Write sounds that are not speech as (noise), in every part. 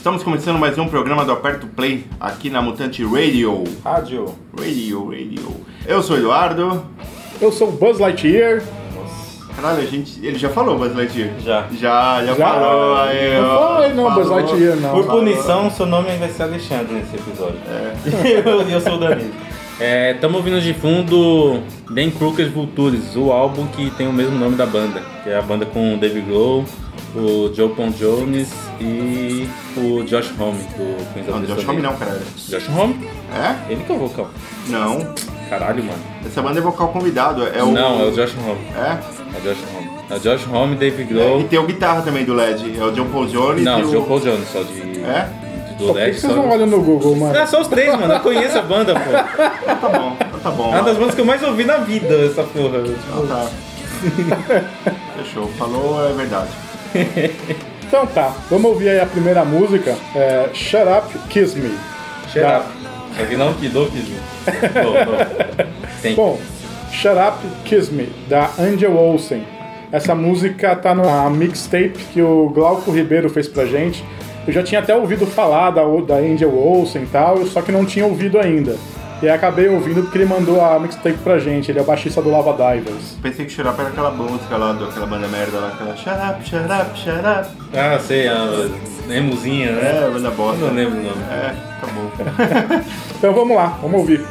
Estamos começando mais um programa do Aperto Play aqui na Mutante Radio. Rádio. Radio, Radio. Eu sou o Eduardo. Eu sou o Buzz Lightyear. Caralho, a gente, ele já falou Buzz Lightyear. Já. Já, já, Já? falou. Aí, Não ó. foi, não, Buzz. Lightyear, não. Por punição, seu nome vai ser Alexandre nesse episódio. É. (laughs) eu, eu sou o Danilo. Estamos ouvindo de fundo Dan Crooked Vultures, o álbum que tem o mesmo nome da banda, que é a banda com o Dave Grohl, o Joe Pon Jones e o Josh Homme do Queens of Não, the Josh Homme não, caralho. Josh Homme? É? Ele que é o vocal. Não. Caralho, mano. Essa banda é vocal convidado. É o... Não, é o Josh Homme. É? É o Josh Homme. É o Josh Homme, Dave E Grohl. tem o guitarra também do LED. É o John Paul Jones Não, e o... Joe Paul Jones, só de. É? Pô, Do por que vocês Só... não olham no Google, mano? É só os três, mano. Eu conheço a banda, pô. Então tá bom, então tá bom. É uma das bandas que eu mais ouvi na vida, essa porra. Então tá. (laughs) Fechou. Falou, é verdade. (laughs) Então tá, vamos ouvir aí a primeira música, é Shut Up, Kiss Me. Shut up. Só que não que dou, que Não, não. Bom, Shut Up, Kiss Me, da Angel Olsen. Essa música tá na mixtape que o Glauco Ribeiro fez pra gente. Eu já tinha até ouvido falar da, da Angel Olsen e tal, só que não tinha ouvido ainda. E aí acabei ouvindo porque ele mandou a mixtape pra gente, ele é o baixista do Lava Divers. Pensei que chorar era aquela música lá, do- aquela banda merda lá, aquela shut up, shut up, shut up. Ah, sei, a Nemuzinha, né? É, banda Eu bosta. não lembro o nome. É, tá bom. (laughs) Então vamos lá, vamos ouvir.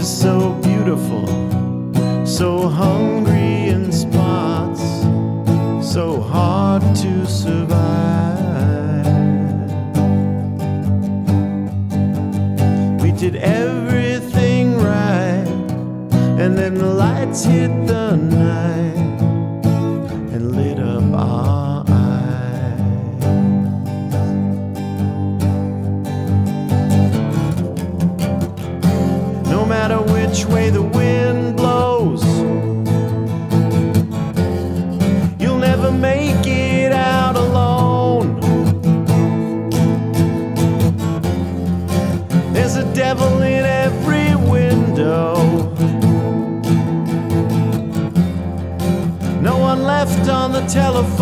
Is so beautiful so hungry in spots, so hard to survive. We did everything right, and then the lights hit telephone.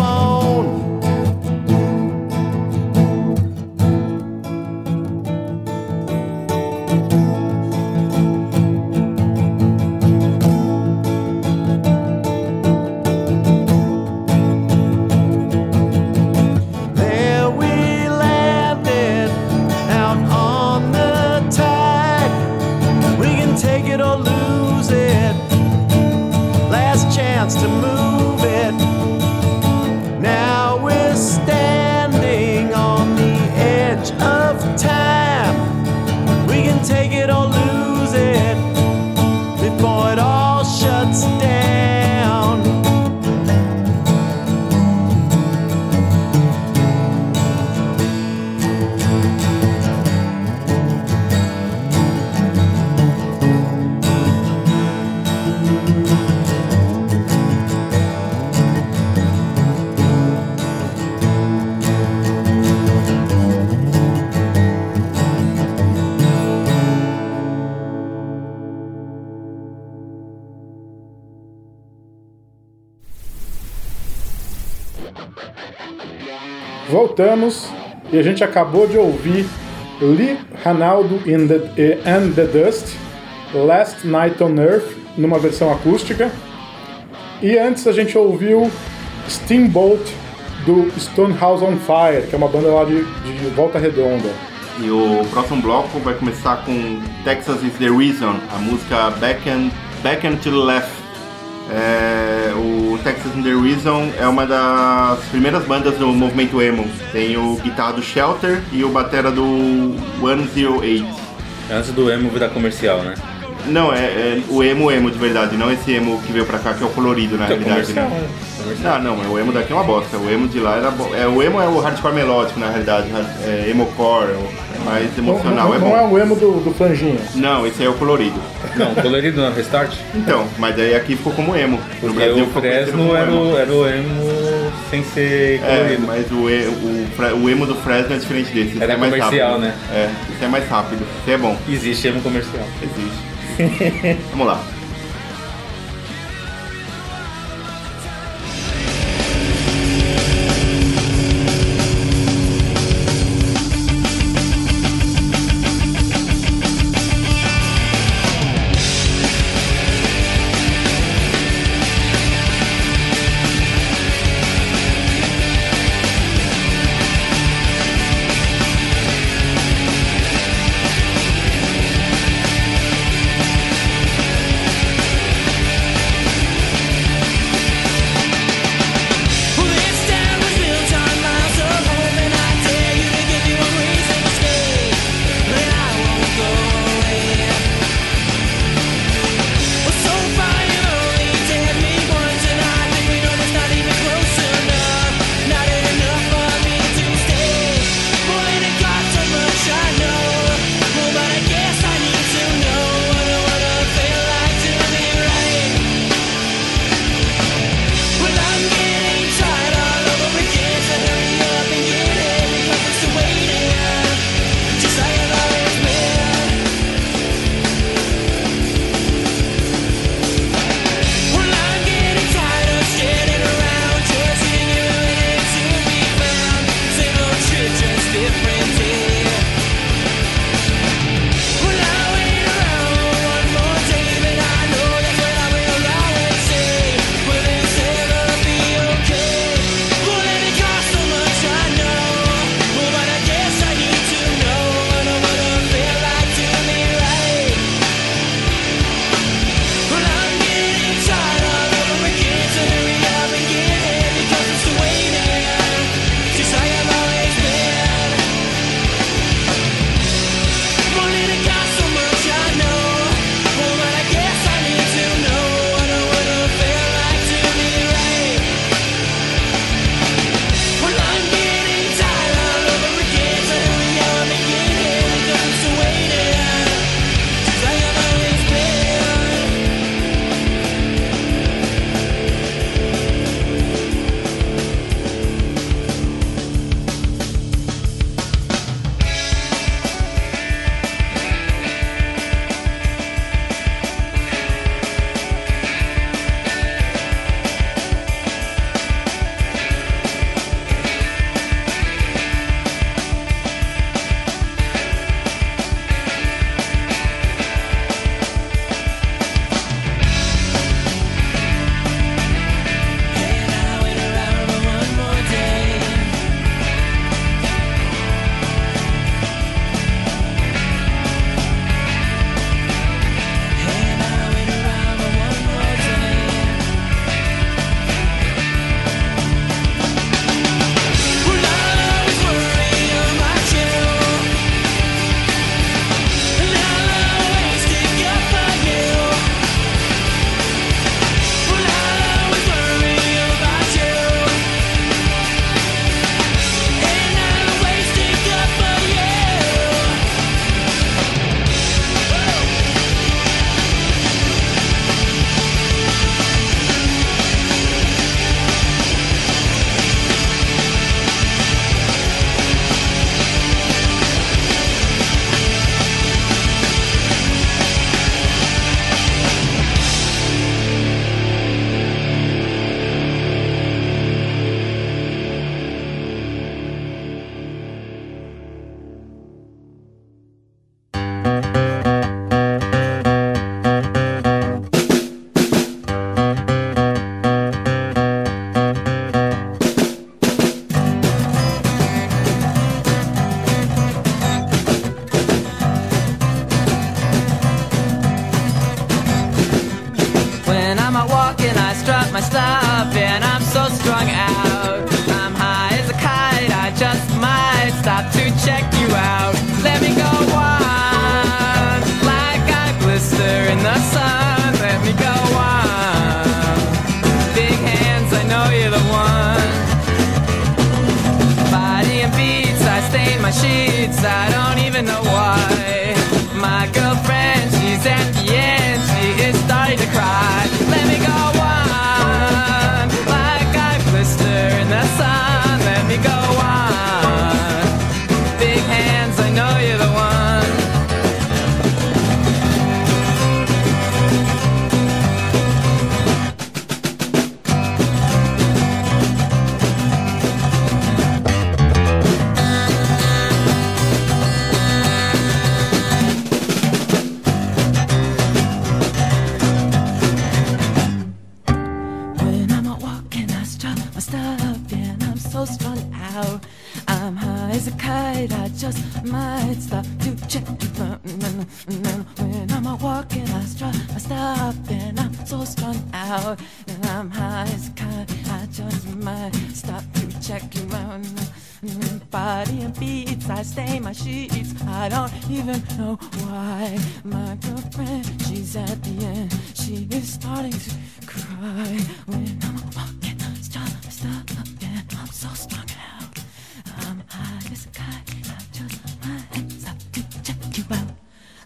Voltamos e a gente acabou de ouvir Lee Ranaldo the, eh, and the Dust, Last Night on Earth, numa versão acústica. E antes a gente ouviu Steamboat do Stonehouse on Fire, que é uma banda lá de, de Volta Redonda. E o próximo bloco vai começar com Texas is the Reason, a música Back and, Back and to the Left. É, o Texas is the Reason é uma das primeiras bandas do movimento emo. Tem o guitarra do Shelter e o batera do 108. Antes do emo virar comercial, né? Não, é, é o emo emo de verdade, não esse emo que veio pra cá que é o colorido na Então, realidade, comercial, né? né? Comercial. Não, não, o emo daqui é uma bosta. O emo de lá era bom. É, o emo é o hardcore melódico, na realidade. É emo-core, é mais emocional, não, é não bom. é o emo do, do franjinha. Não, esse aí é o colorido. Não, colorido não, restart. Então, mas daí aqui ficou como emo. No Porque Brasil o Fresno era emo. o, era o emo sem ser É, colorido. mas o, e- o, o emo do Fresno é diferente desse. Esse Era é mais comercial, rápido. né? É, esse é mais rápido. Esse é bom. Existe emo comercial. Existe. Vamos lá.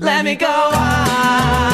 Let me go on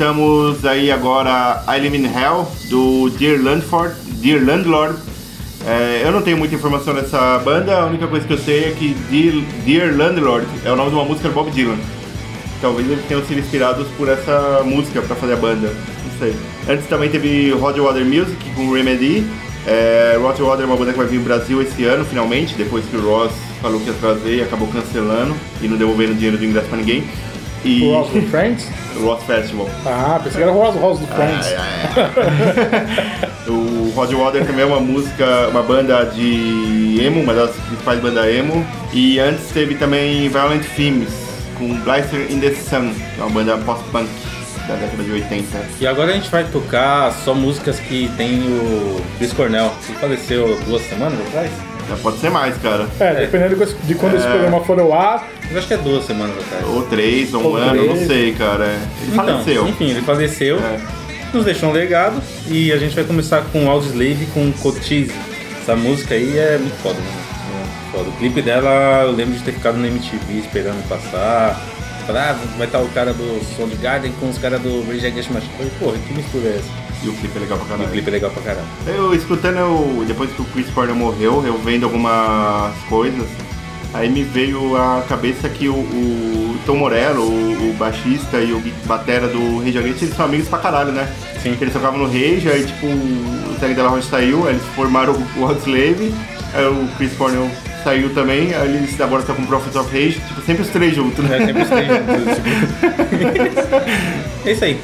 escutamos aí agora I Live in Hell, do Dear Landlord. Dear Landlord. É, eu não tenho muita informação dessa banda, a única coisa que eu sei é que Dear, Dear Landlord é o nome de uma música do Bob Dylan. Talvez eles tenham sido inspirados por essa música pra fazer a banda, não sei. Antes também teve Roger Water Music com Remedy. É, Roger Water é uma banda que vai vir no Brasil esse ano, finalmente, depois que o Ross falou que ia trazer e acabou cancelando e não devolvendo dinheiro do ingresso pra ninguém. E O Ross do Friends? o Ross Festival. Ah, pensei que era o Ross, Ross do Friends. (laughs) O Roger Water também é uma música, uma banda de emo, uma das principais bandas emo. E antes teve também Violent Femmes, com Blister in the Sun, que é uma banda post-punk da década de 80. E agora a gente vai tocar só músicas que tem o Chris Cornell, que faleceu duas semanas atrás. Já pode ser mais, cara. É, dependendo de- quando esse programa for ao ar, Eu acho que é duas semanas atrás. Ou três, ou um Ou ano, não três. sei, cara. Ele Então, faleceu. enfim, ele faleceu, É. nos deixou um legado e a gente vai começar com Audioslave com Cochise. Essa música aí é muito foda, né? É foda. O clipe dela eu lembro de ter ficado na MTV esperando passar. Falar, ah, vai estar o cara do Soundgarden com os caras do Rage Against Machine. Eu falei, porra, que mistura é essa? E o clipe é legal pra E o caralho. clipe é legal pra caramba. Eu escutando, eu, depois que o Chris Cornell morreu, eu vendo algumas coisas, aí me veio à cabeça que o, o Tom Morello, o, o baixista e o batera do Rage Against, eles são amigos pra caralho, né? Sim. Eles tocavam no Rage, aí tipo, o Zé Della Rocha saiu, aí eles formaram o Slave, aí o Chris Cornell saiu também, aí eles agora estão com o Prophets of Rage, tipo, sempre os três juntos, né? É sempre os três juntos, (laughs) tipo. (laughs) É isso aí.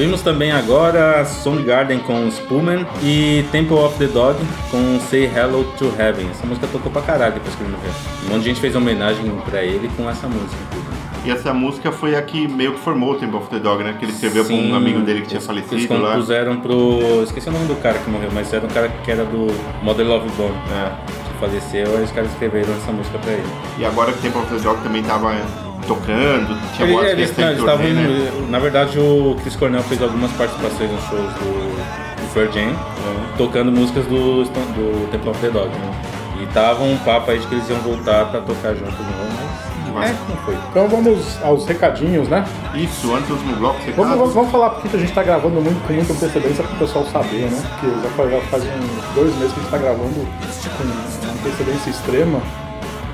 Ouvimos também agora Soundgarden com Spoolman e Temple of the Dog com Say Hello to Heaven. Essa música tocou pra caralho depois que ele morreu. Um monte de gente fez homenagem pra ele com essa música. E essa música foi a que meio que formou o Temple of the Dog, né? Que ele escreveu com um amigo dele que tinha eles- falecido Eles lá. compuseram pro. Esqueci o nome do cara que morreu, mas era um cara que era do Model Love Bone. É. Que faleceu, aí os caras escreveram essa música pra ele. E agora que o Temple of the Dog também tava tocando, tinha Ele- boas eles, não, eles turnê, né? Na verdade, o Chris Cornell fez algumas participações nos shows do, do Pearl Jam, tocando músicas do, do Temple of the Dog. Né? E tava um papo aí de que eles iam voltar pra tocar junto de novo, mas. É, não foi. Então vamos aos recadinhos, né? Isso, antes do último bloco, você Vamos, vamos, vamos falar porque a gente tá gravando muito, com muita antecedência para o pessoal saber, né? Porque já faz, já faz uns dois meses que a gente tá gravando com antecedência extrema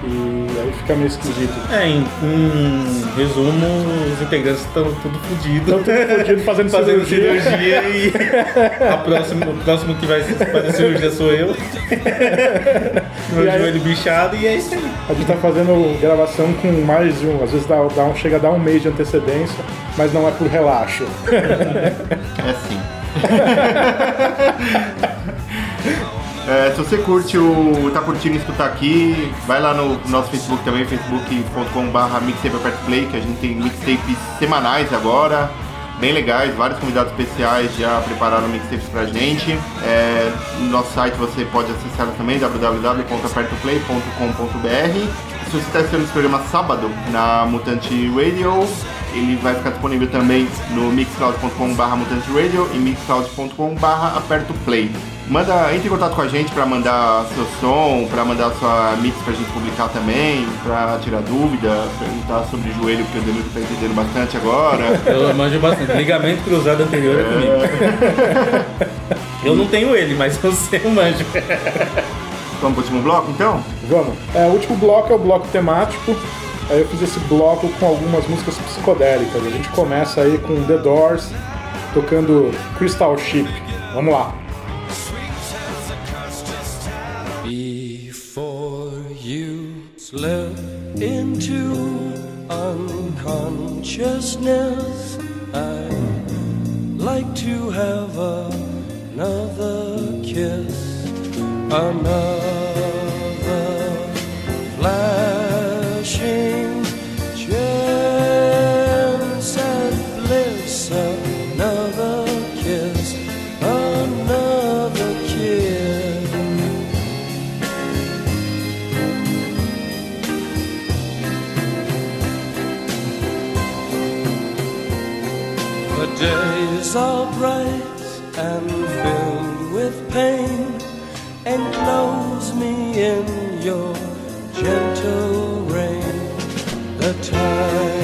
e aí fica meio esquisito. É, em, em resumo, os integrantes estão tudo fodidos. Estão tudo fodido fazendo, Fazendo cirurgia. cirurgia e (laughs) a próxima, o próximo que vai fazer cirurgia sou eu. (laughs) Meu aí- joelho bichado e é isso aí. A gente tá fazendo gravação com mais de um, às vezes dá, dá um, chega a dar um mês de antecedência, mas não é por relaxo. É sim. (laughs) É, se você curte o. tá curtindo escutar aqui, vai lá no nosso Facebook também, facebook.com.br mixtapeapertoplay, que a gente tem mixtapes semanais agora, bem legais, vários convidados especiais já prepararam mixtapes pra gente. É, no nosso site você pode acessar também, www.apertoplay.com.br. Se você está assistindo esse programa sábado na Mutante Radio, ele vai ficar disponível também no mixcloud.com.br Mutante Radio e mixcloud.com.br Aperto Play. Manda, entre em contato com a gente para mandar seu som, para mandar sua mix pra gente publicar também, para tirar dúvida, perguntar sobre joelho, porque o Danilo tá entendendo bastante agora. Eu manjo bastante. Ligamento cruzado anterior é comigo. Eu não tenho ele, mas eu sei o manjo. Vamos pro último bloco então? Vamos. É, o último bloco é o bloco temático. Aí eu fiz esse bloco com algumas músicas psicodélicas. A gente começa aí com The Doors tocando Crystal Ship. Vamos lá. Slip into unconsciousness, I'd like to have another kiss, another are bright and filled with pain. Enclose me in your gentle rain. The time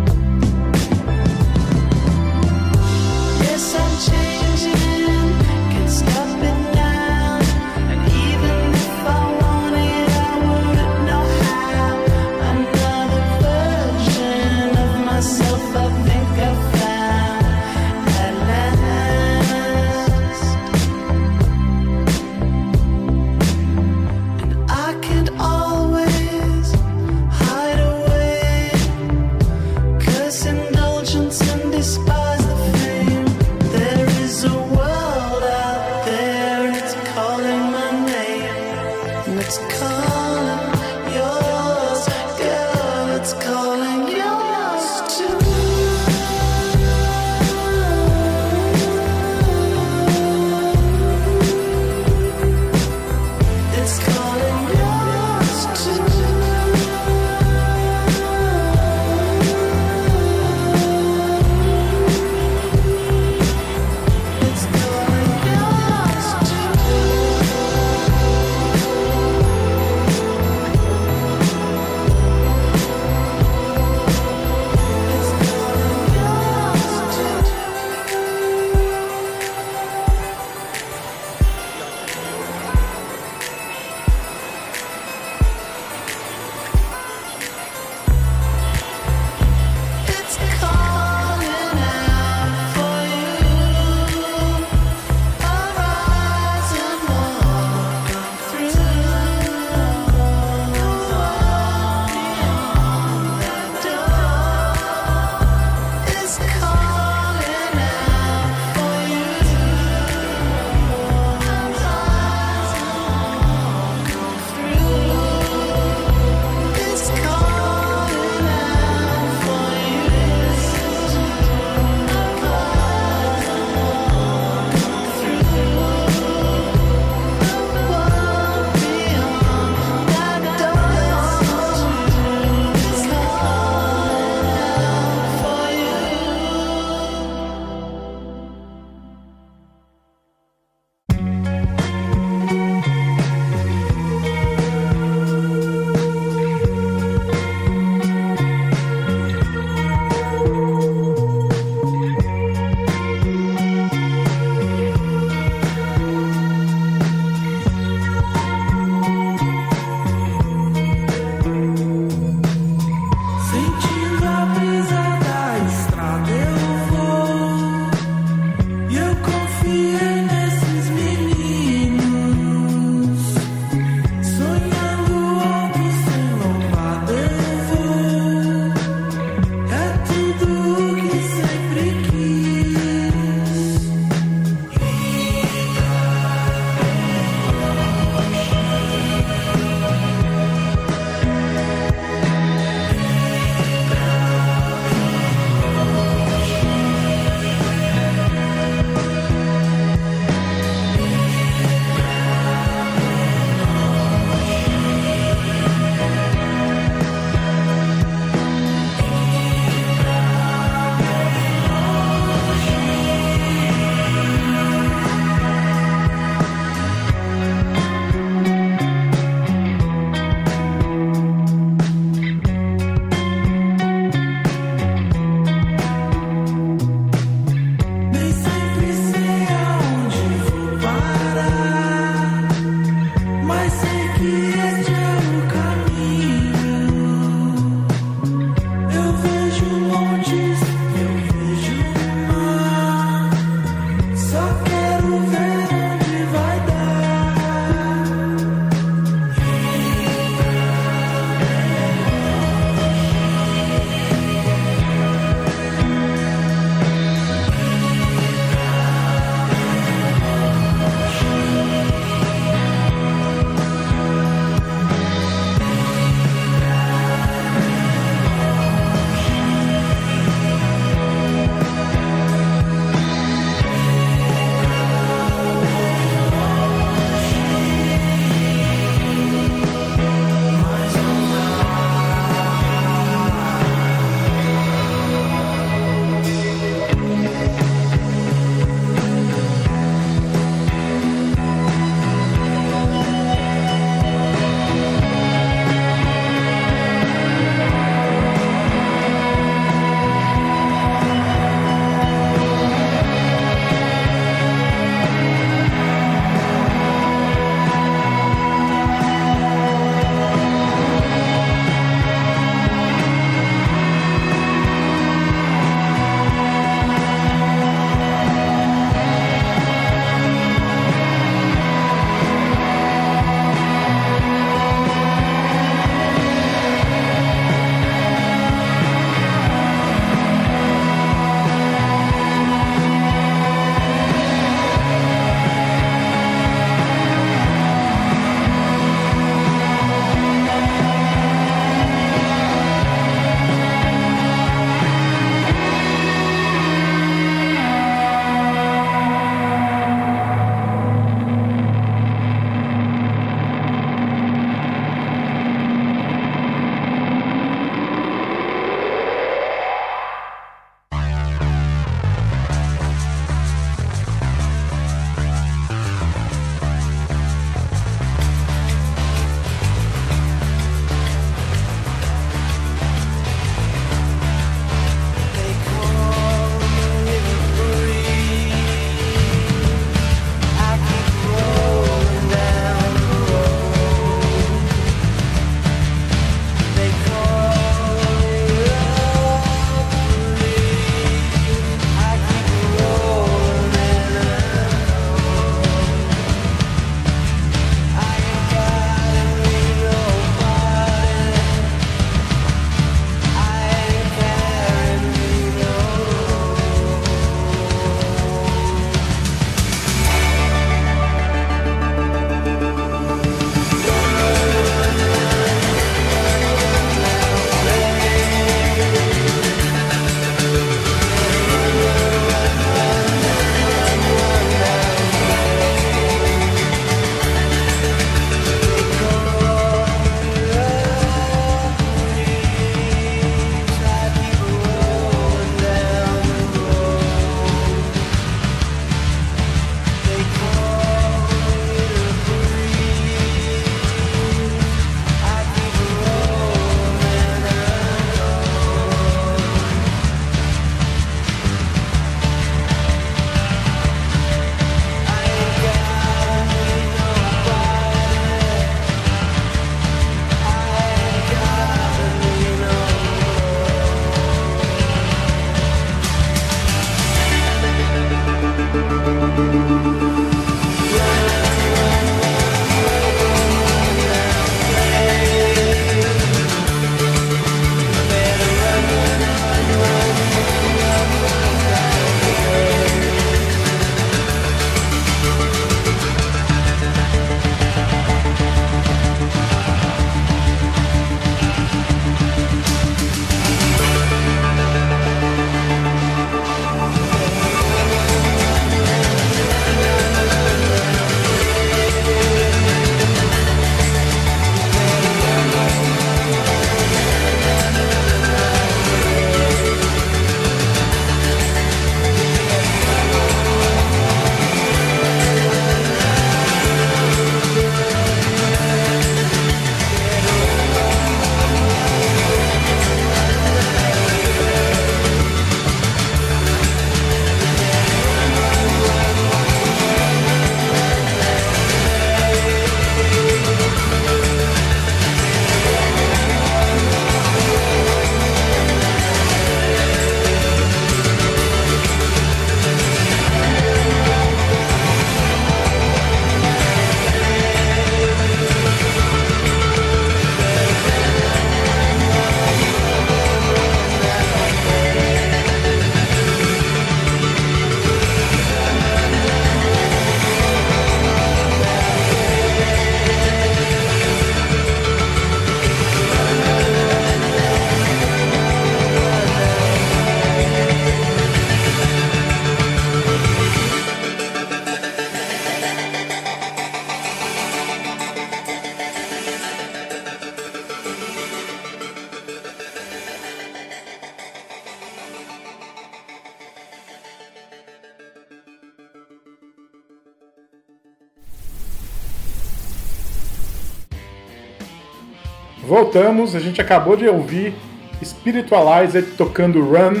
Voltamos, a gente acabou de ouvir Spiritualized tocando Run.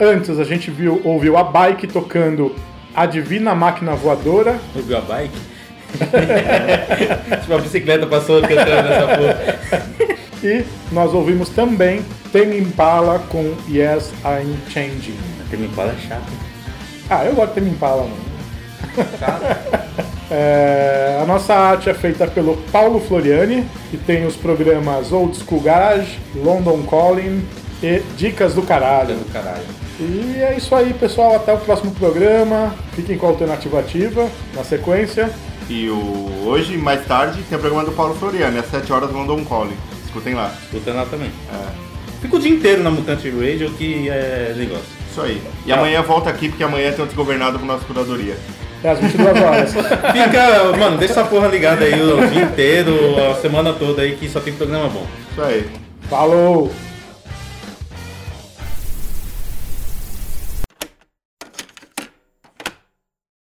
Antes a gente viu, ouviu a Bike tocando A Divina Máquina Voadora. Ouviu a bike? tipo, a bicicleta passou cantando essa porra. E nós ouvimos também Tame Impala com Yes I'm Changing. Tame Impala é chato. Ah, eu gosto de Tame Impala, mano. É, a nossa arte é feita pelo Paulo Floriani, que tem os programas Old School Garage, London Calling e Dicas do Caralho. Do caralho. E é isso aí, pessoal. Até o próximo programa. Fiquem com a alternativa ativa na sequência. E o, hoje, mais tarde, tem o programa do Paulo Floriano, às 7 horas London Calling. Escutem lá. Escutando lá também. É, Fica o dia inteiro na Mutante Radio que é negócio. isso aí. E amanhã volta aqui, porque amanhã tem o Desgovernado com nossa curadoria. É às 22 horas. (laughs) Fica, mano, deixa essa porra ligada aí o dia inteiro, a semana toda aí que só tem programa bom. Isso aí. Falou!